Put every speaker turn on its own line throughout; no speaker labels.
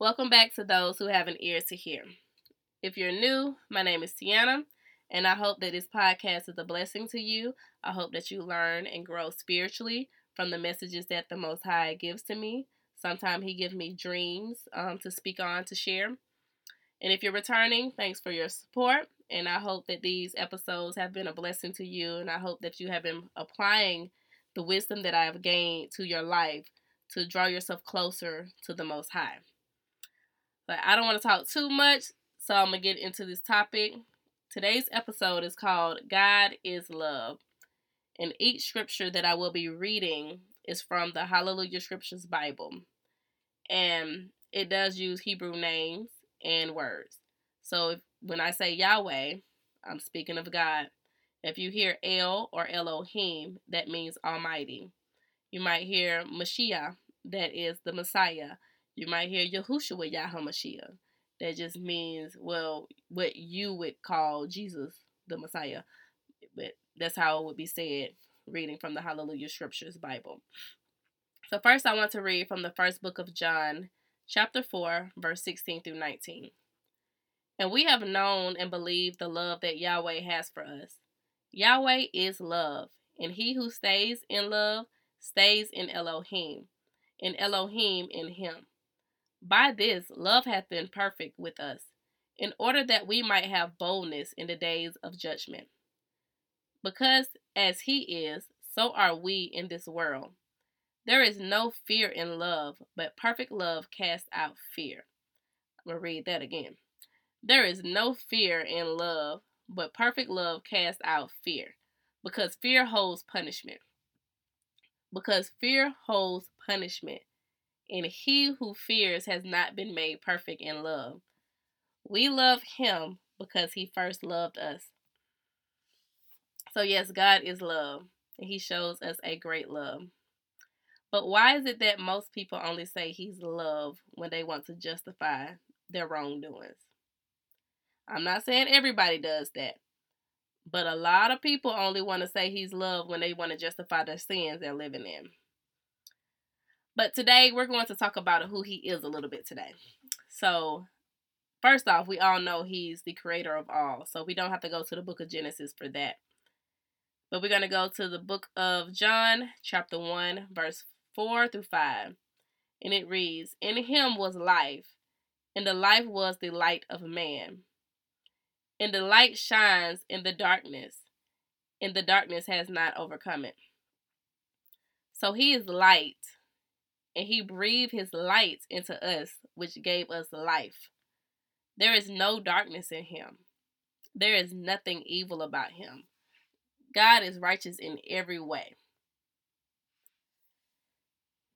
Welcome back to those who have an ear to hear. If you're new, my name is Tianna, and I hope that this podcast is a blessing to you. I hope that you learn and grow spiritually from the messages that the Most High gives to me. Sometimes He gives me dreams um, to speak on, to share. And if you're returning, thanks for your support. And I hope that these episodes have been a blessing to you. And I hope that you have been applying the wisdom that I have gained to your life to draw yourself closer to the Most High. But I don't want to talk too much, so I'm going to get into this topic. Today's episode is called God is Love. And each scripture that I will be reading is from the Halleluyah Scriptures Bible. And it does use Hebrew names and words. So if, when I say Yahweh, I'm speaking of God. If you hear El or Elohim, that means Almighty. You might hear Mashiach, that is the Messiah. You might hear Yahushua Yahamashiach. That just means, well, what you would call Jesus the Messiah. But that's how it would be said reading from the Halleluyah Scriptures Bible. So, first, I want to read from the first book of John, chapter 4, verse 16 through 19. And we have known and believed the love that Yahweh has for us. Yahweh is love, and he who stays in love stays in Elohim, and Elohim in him. By this, love hath been perfect with us, in order that we might have boldness in the days of judgment. Because as he is, so are we in this world. There is no fear in love, but perfect love casts out fear. I'm going to read that again. There is no fear in love, but perfect love casts out fear, because fear holds punishment. Because fear holds punishment, and he who fears has not been made perfect in love. We love him because he first loved us. So, yes, God is love, and he shows us a great love. But why is it that most people only say he's love when they want to justify their wrongdoings? I'm not saying everybody does that. But a lot of people only want to say he's love when they want to justify their sins they're living in. But today we're going to talk about who he is a little bit today. So, first off, we all know he's the creator of all. So, we don't have to go to the book of Genesis for that. But we're going to go to the book of John, chapter 1, verse 4 through 5. And it reads In him was life, and the life was the light of man. And the light shines in the darkness, and the darkness has not overcome it. So he is light, and he breathed his light into us, which gave us life. There is no darkness in him. There is nothing evil about him. God is righteous in every way.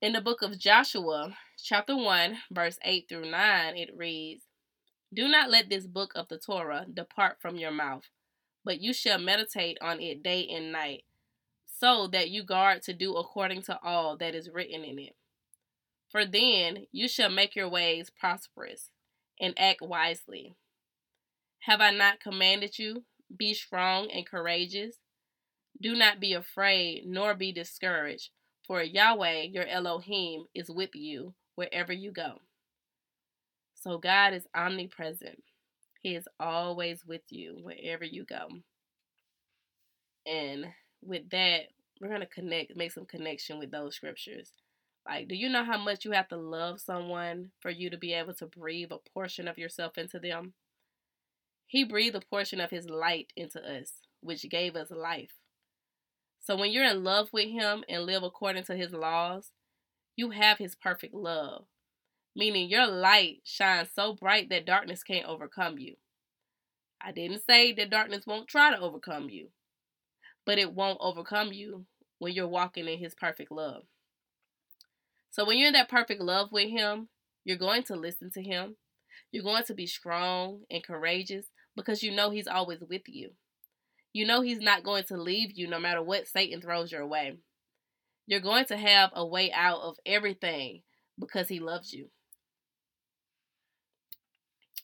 In the book of Joshua, chapter 1, verse 8 through 9, it reads do not let this book of the Torah depart from your mouth, but you shall meditate on it day and night, so that you guard to do according to all that is written in it. For then you shall make your ways prosperous and act wisely. Have I not commanded you? Be strong and courageous. Do not be afraid nor be discouraged, for Yahweh your Elohim is with you wherever you go. So God is omnipresent. He is always with you wherever you go. And with that, we're going to connect, make some connection with those scriptures. Like, do you know how much you have to love someone for you to be able to breathe a portion of yourself into them? He breathed a portion of his light into us, which gave us life. So when you're in love with him and live according to his laws, you have his perfect love meaning your light shines so bright that darkness can't overcome you. I didn't say that darkness won't try to overcome you, but it won't overcome you when you're walking in His perfect love. So, when you're in that perfect love with Him, you're going to listen to Him. You're going to be strong and courageous because you know He's always with you. You know He's not going to leave you no matter what Satan throws your way. You're going to have a way out of everything because He loves you.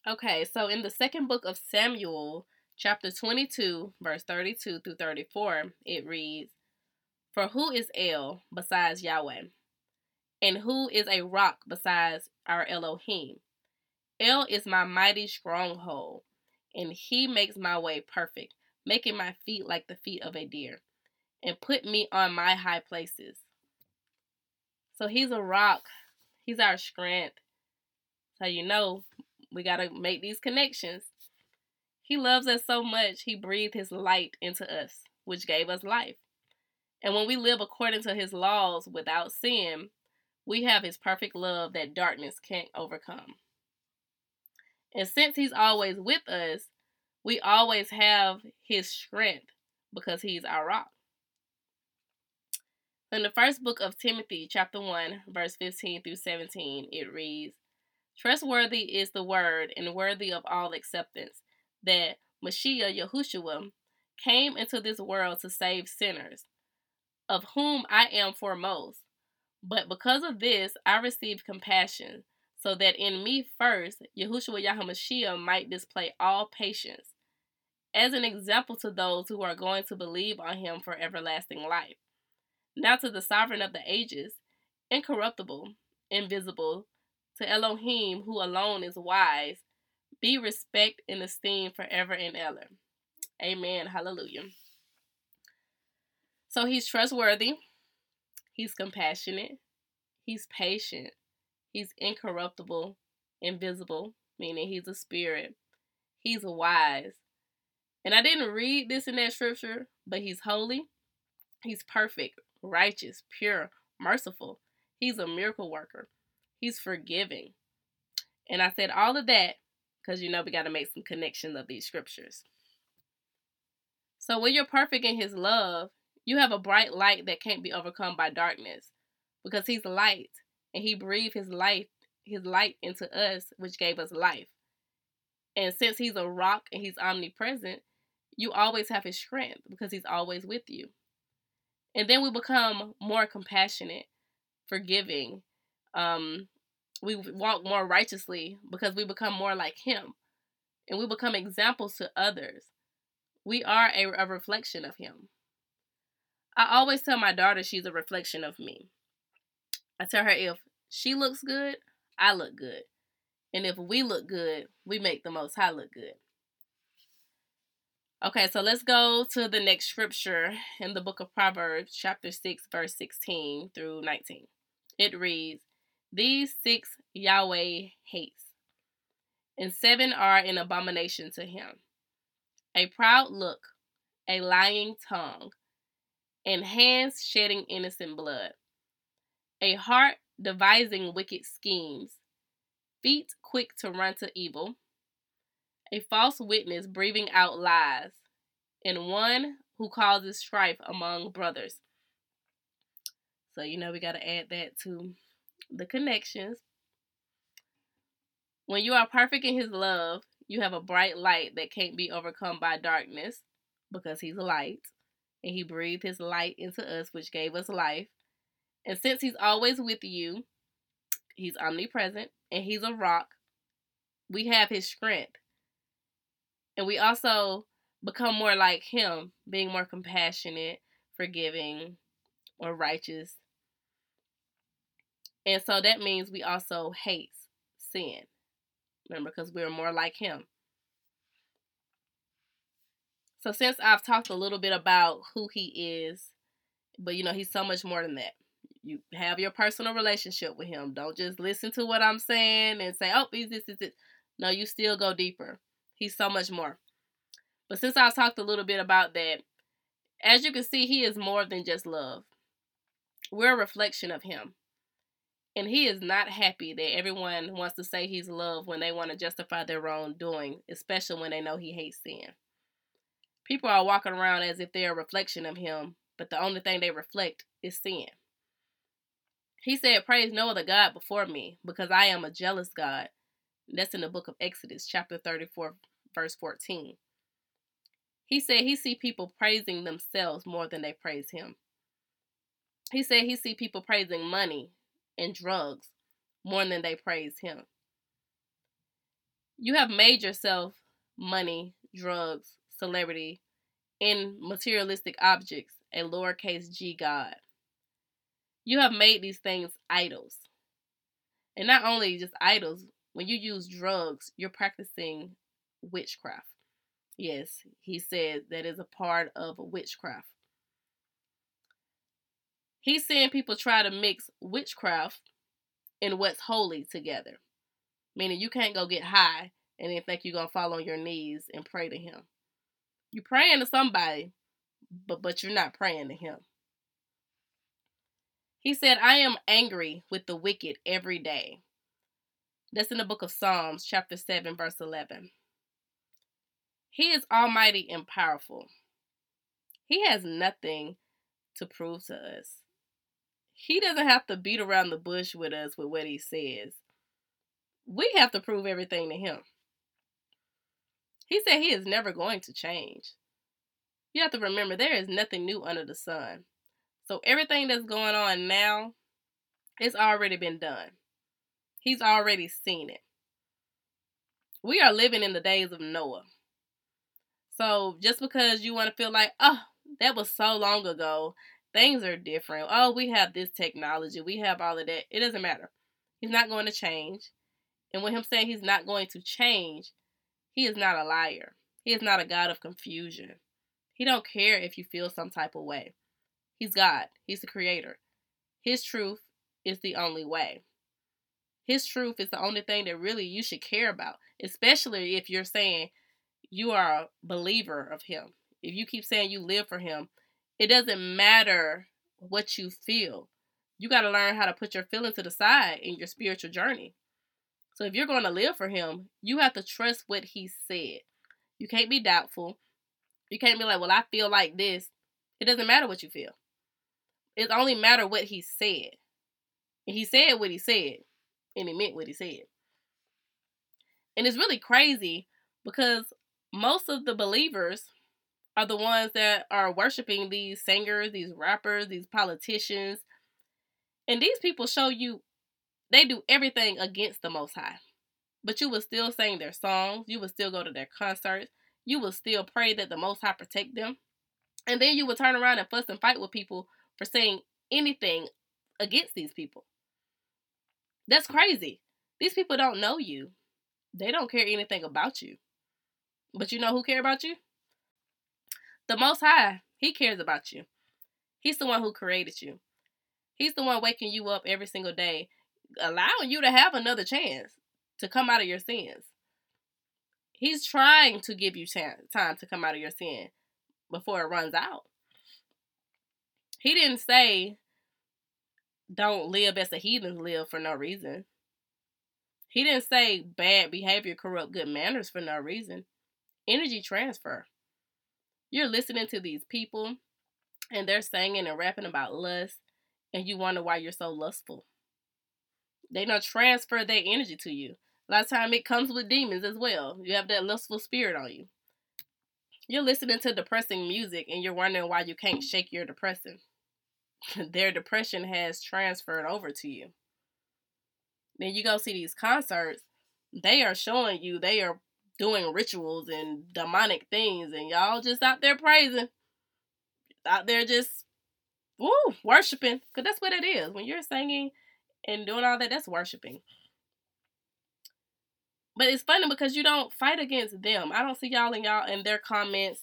Okay, so in the second book of Samuel, chapter 22, verse 32 through 34, it reads, For who is El besides Yahweh? And who is a rock besides our Elohim. El is my mighty stronghold, and he makes my way perfect, making my feet like the feet of a deer, and put me on my high places. So he's a rock. He's our strength. So you know, we got to make these connections. He loves us so much, he breathed his light into us, which gave us life. And when we live according to his laws without sin, we have his perfect love that darkness can't overcome. And since he's always with us, we always have his strength because he's our rock. In the first book of Timothy, chapter 1, verse 15 through 17, it reads Trustworthy is the word and worthy of all acceptance that Mashiach Yahushua came into this world to save sinners, of whom I am foremost. But because of this, I received compassion, so that in me first, Yahushua Yahamashiach might display all patience, as an example to those who are going to believe on him for everlasting life. Now to the sovereign of the ages, incorruptible, invisible, to Elohim, who alone is wise, be respect and esteem forever and ever. Amen. Hallelujah. So he's trustworthy. He's compassionate. He's patient. He's incorruptible, invisible, meaning he's a spirit. He's wise. And I didn't read this in that scripture, but he's holy. He's perfect, righteous, pure, merciful. He's a miracle worker. He's forgiving. And I said all of that because you know we got to make some connections of these scriptures. So when you're perfect in his love, you have a bright light that can't be overcome by darkness because he's light and he breathed his life, his light into us, which gave us life. And since he's a rock and he's omnipresent, you always have his strength because he's always with you. And then we become more compassionate, forgiving. Um, we walk more righteously because we become more like him. And we become examples to others. We are a, a reflection of him. I always tell my daughter she's a reflection of me. I tell her if she looks good, I look good. And if we look good, we make the Most High look good. Okay, so let's go to the next scripture in the book of Proverbs, chapter 6, verse 16 through 19. It reads, These six Yahweh hates, and seven are an abomination to him a proud look, a lying tongue, and hands shedding innocent blood, a heart devising wicked schemes, feet quick to run to evil, a false witness breathing out lies, and one who causes strife among brothers. So, you know, we got to add that to the connections. When you are perfect in His love, you have a bright light that can't be overcome by darkness because He's light and he breathed his light into us, which gave us life. And since he's always with you, he's omnipresent and he's a rock, we have his strength. And we also become more like him, being more compassionate, forgiving, or righteous. And so that means we also hate sin. Remember, because we're more like him. So since I've talked a little bit about who he is, but you know, he's so much more than that. You have your personal relationship with him. Don't just listen to what I'm saying and say, oh, he's this, this, this. No, you still go deeper. He's so much more. But since I've talked a little bit about that, as you can see, he is more than just love. We're a reflection of him. And he is not happy that everyone wants to say he's love when they want to justify their own doing, especially when they know he hates sin. People are walking around as if they're a reflection of him, but the only thing they reflect is sin. He said, Praise no other God before me, because I am a jealous God. That's in the book of Exodus, chapter 34, verse 14. He said he see people praising themselves more than they praise him. He said he see people praising money and drugs more than they praise him. You have made yourself money, drugs, celebrity, in materialistic objects, a lowercase g God. You have made these things idols. And not only just idols, when you use drugs, you're practicing witchcraft. Yes, he said that is a part of witchcraft. He's saying people try to mix witchcraft and what's holy together. Meaning you can't go get high and then think you're gonna fall on your knees and pray to him. You're praying to somebody, but but you're not praying to him. He said, I am angry with the wicked every day. That's in the book of Psalms, chapter 7, verse 11. He is almighty and powerful. He has nothing to prove to us. He doesn't have to beat around the bush with us with what he says. We have to prove everything to him. He said he is never going to change. You have to remember there is nothing new under the sun. So everything that's going on now, it's already been done. He's already seen it. We are living in the days of Noah. So just because you want to feel like, oh, that was so long ago, things are different. Oh, we have this technology, we have all of that. It doesn't matter. He's not going to change. And with him saying he's not going to change, he is not a liar. He is not a God of confusion. He don't care if you feel some type of way. He's God. He's the creator. His truth is the only way. His truth is the only thing that really you should care about, especially if you're saying you are a believer of him. If you keep saying you live for him, it doesn't matter what you feel. You got to learn how to put your feelings to the side in your spiritual journey. So if you're going to live for him, you have to trust what he said. You can't be doubtful. You can't be like, well, I feel like this. It doesn't matter what you feel. It only matter what he said. And he said what he said. And he meant what he said. And it's really crazy because most of the believers are the ones that are worshiping these singers, these rappers, these politicians. And these people show you they do everything against the Most High. But you will still sing their songs. You will still go to their concerts. You will still pray that the Most High protect them. And then you will turn around and fuss and fight with people for saying anything against these people. That's crazy. These people don't know you. They don't care anything about you. But you know who care about you? The Most High. He cares about you. He's the one who created you. He's the one waking you up every single day allowing you to have another chance to come out of your sins. He's trying to give you time to come out of your sin before it runs out. He didn't say, don't live as the heathens live for no reason. He didn't say bad behavior corrupt good manners for no reason. Energy transfer. You're listening to these people and they're singing and rapping about lust, and you wonder why you're so lustful. They don't transfer their energy to you. A lot of time it comes with demons as well. You have that lustful spirit on you. You're listening to depressing music and you're wondering why you can't shake your depression. Their depression has transferred over to you. Then you go see these concerts, they are showing you they are doing rituals and demonic things, and y'all just out there praising, out there just woo worshiping, because that's what it is. When you're singing and doing all that, that's worshiping. But it's funny because you don't fight against them. I don't see y'all in y'all in their comments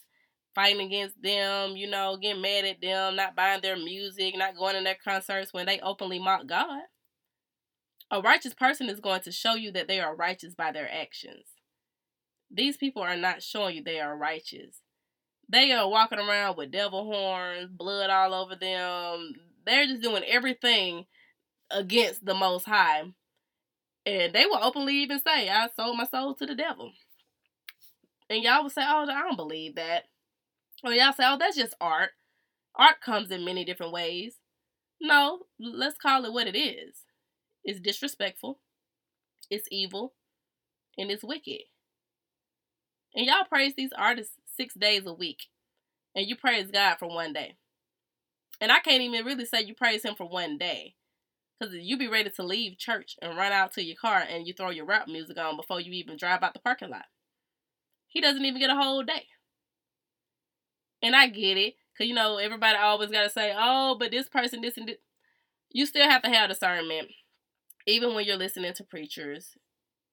fighting against them, you know, getting mad at them, not buying their music, not going to their concerts when they openly mock God. A righteous person is going to show you that they are righteous by their actions. These people are not showing you they are righteous. They are walking around with devil horns, blood all over them. They're just doing everything against the Most High. And they will openly even say, I sold my soul to the devil. And y'all will say, oh, I don't believe that. Or y'all say, oh, that's just art. Art comes in many different ways. No, let's call it what it is. It's disrespectful, it's evil, and it's wicked. And y'all praise these artists six days a week. And you praise God for one day. And I can't even really say you praise him for one day. Because you be ready to leave church and run out to your car and you throw your rap music on before you even drive out the parking lot. He doesn't even get a whole day. And I get it. Because, you know, everybody always got to say, oh, but this person, this and this. You still have to have discernment. even when you're listening to preachers,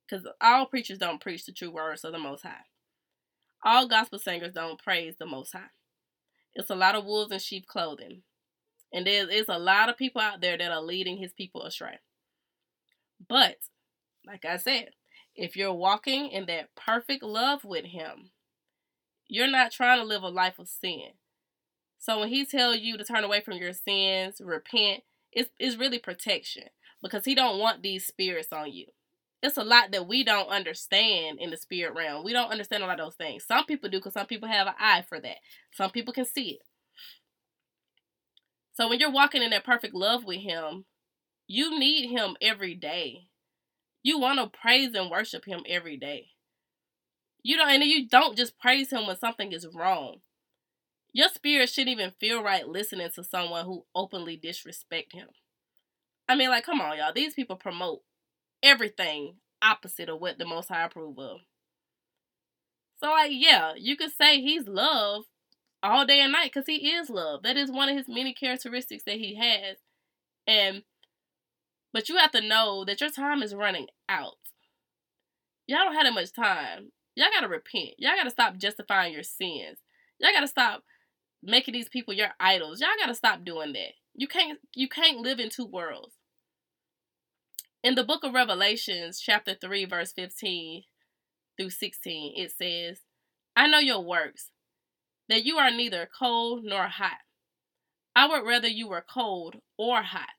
because all preachers don't preach the true words of the Most High. All gospel singers don't praise the Most High. It's a lot of wolves in sheep clothing. And there's a lot of people out there that are leading his people astray. But, like I said, if you're walking in that perfect love with him, you're not trying to live a life of sin. So when he tells you to turn away from your sins, repent, it's, it's really protection because he don't want these spirits on you. It's a lot that we don't understand in the spirit realm. We don't understand a lot of those things. Some people do because some people have an eye for that. Some people can see it. So when you're walking in that perfect love with him, you need him every day. You want to praise and worship him every day. You don't and you don't just praise him when something is wrong. Your spirit shouldn't even feel right listening to someone who openly disrespect him. I mean, like, come on, y'all. These people promote everything opposite of what the Most High approve of. So, like, yeah, you could say he's love all day and night because he is love. That is one of his many characteristics that he has. And, but you have to know that your time is running out. Y'all don't have that much time. Y'all gotta repent. Y'all gotta stop justifying your sins. Y'all gotta stop making these people your idols. Y'all gotta stop doing that. You can't you can't live in two worlds. In the book of Revelations, chapter 3, verse 15 through 16, it says, I know your works, that you are neither cold nor hot. I would rather you were cold or hot.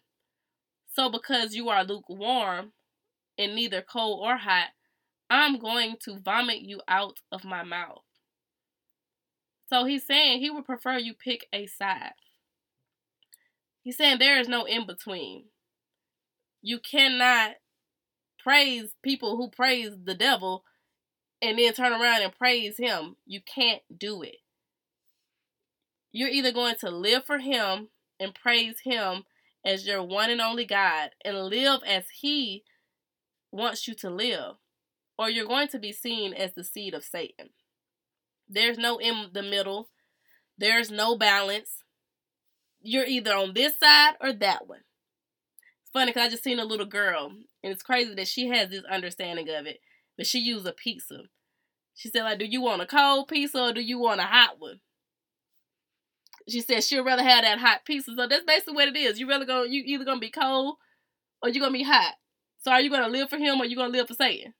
So, because you are lukewarm and neither cold or hot, I'm going to vomit you out of my mouth. So, he's saying he would prefer you pick a side. He's saying there is no in between. You cannot praise people who praise the devil and then turn around and praise him. You can't do it. You're either going to live for him and praise him as your one and only God and live as he wants you to live, or you're going to be seen as the seed of Satan. There's no in the middle, there's no balance you're either on this side or that one. It's funny because I just seen a little girl, and it's crazy that she has this understanding of it, but she used a pizza. She said, like, do you want a cold pizza or do you want a hot one? She said she'd rather have that hot pizza. So that's basically what it is. You really go you either gonna be cold or you're gonna be hot. So are you gonna live for him or you gonna live for Satan?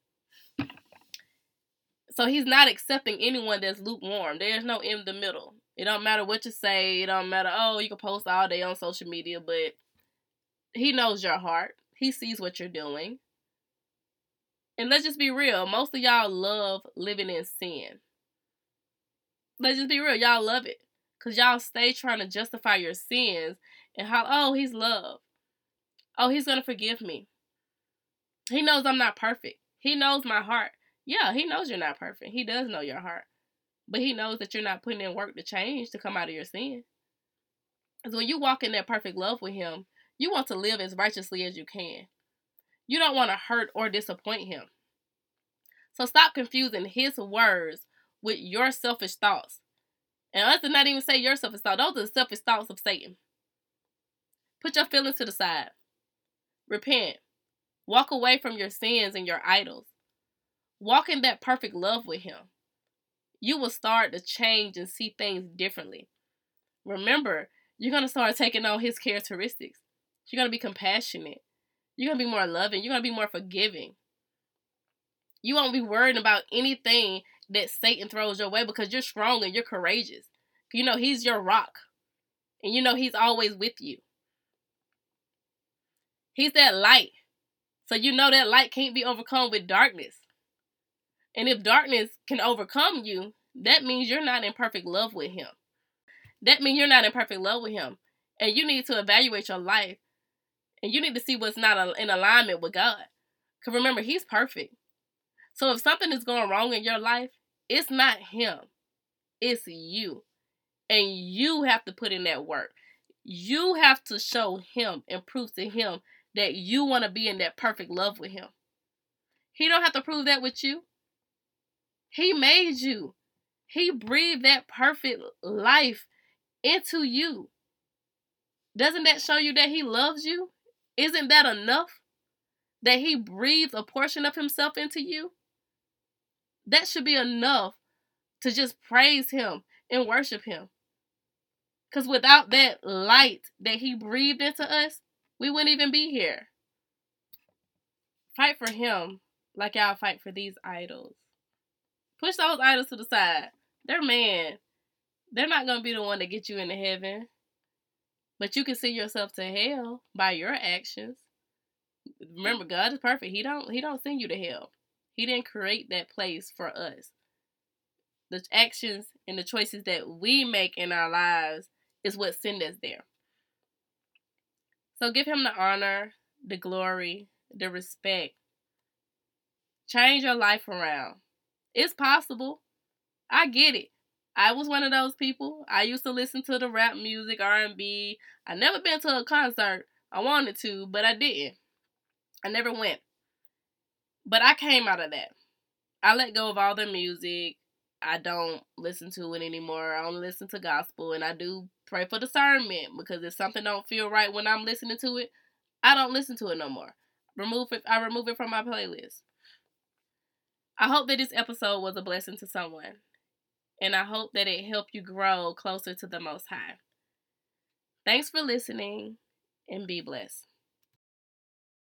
So he's not accepting anyone that's lukewarm. There's no in the middle. It don't matter what you say. It don't matter. Oh, you can post all day on social media, but he knows your heart. He sees what you're doing. And let's just be real. Most of y'all love living in sin. Let's just be real. Y'all love it. Because y'all stay trying to justify your sins and how, oh, he's love. Oh, he's going to forgive me. He knows I'm not perfect. He knows my heart. Yeah, he knows you're not perfect. He does know your heart. But he knows that you're not putting in work to change to come out of your sin. Because when you walk in that perfect love with him, you want to live as righteously as you can. You don't want to hurt or disappoint him. So stop confusing his words with your selfish thoughts. And let's not even say your selfish thoughts. Those are the selfish thoughts of Satan. Put your feelings to the side. Repent. Walk away from your sins and your idols. Walk in that perfect love with him you will start to change and see things differently. Remember, you're going to start taking on his characteristics. You're going to be compassionate. You're going to be more loving. You're going to be more forgiving. You won't be worried about anything that Satan throws your way because you're strong and you're courageous. You know, he's your rock. And you know, he's always with you. He's that light. So you know that light can't be overcome with darkness. And if darkness can overcome you, that means you're not in perfect love with Him. That means you're not in perfect love with Him. And you need to evaluate your life. And you need to see what's not in alignment with God. Because remember, He's perfect. So if something is going wrong in your life, it's not Him, it's you. And you have to put in that work. You have to show Him and prove to Him that you want to be in that perfect love with Him. He don't have to prove that with you. He made you. He breathed that perfect life into you. Doesn't that show you that he loves you? Isn't that enough? that he breathed a portion of himself into you, that should be enough to just praise him and worship him. Because without that light that he breathed into us, we wouldn't even be here. Fight for him like y'all fight for these idols. Push those idols to the side. They're man. They're not gonna be the one to get you into heaven. But you can see yourself to hell by your actions. Remember, God is perfect. He don't he don't send you to hell. He didn't create that place for us. The actions and the choices that we make in our lives is what send us there. So give him the honor, the glory, the respect. Change your life around. It's possible. I get it. I was one of those people. I used to listen to the rap music, R&B. I never been to a concert. I wanted to, but I didn't. I never went. But I came out of that. I let go of all the music. I don't listen to it anymore. I only listen to gospel and I do pray for discernment because if something don't feel right when I'm listening to it, I don't listen to it no more. Remove it I remove it from my playlist. I hope that this episode was a blessing to someone. And I hope that it helped you grow closer to the most high. Thanks for listening and be blessed.